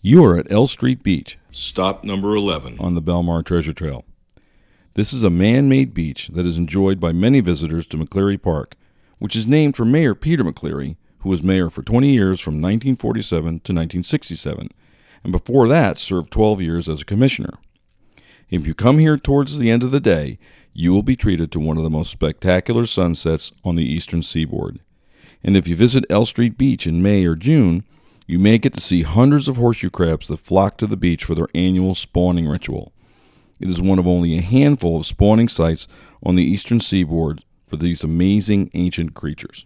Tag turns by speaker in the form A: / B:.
A: You are at L Street Beach
B: Stop number 11.
A: on the Belmar Treasure Trail. This is a man made beach that is enjoyed by many visitors to Maclearie Park, which is named for Mayor Peter Maclearie, who was mayor for 20 years from 1947 to 1967, and before that served 12 years as a commissioner. If you come here towards the end of the day, you will be treated to one of the most spectacular sunsets on the eastern seaboard. And if you visit L Street Beach in May or June, you may get to see hundreds of horseshoe crabs that flock to the beach for their annual spawning ritual. It is one of only a handful of spawning sites on the eastern seaboard for these amazing ancient creatures.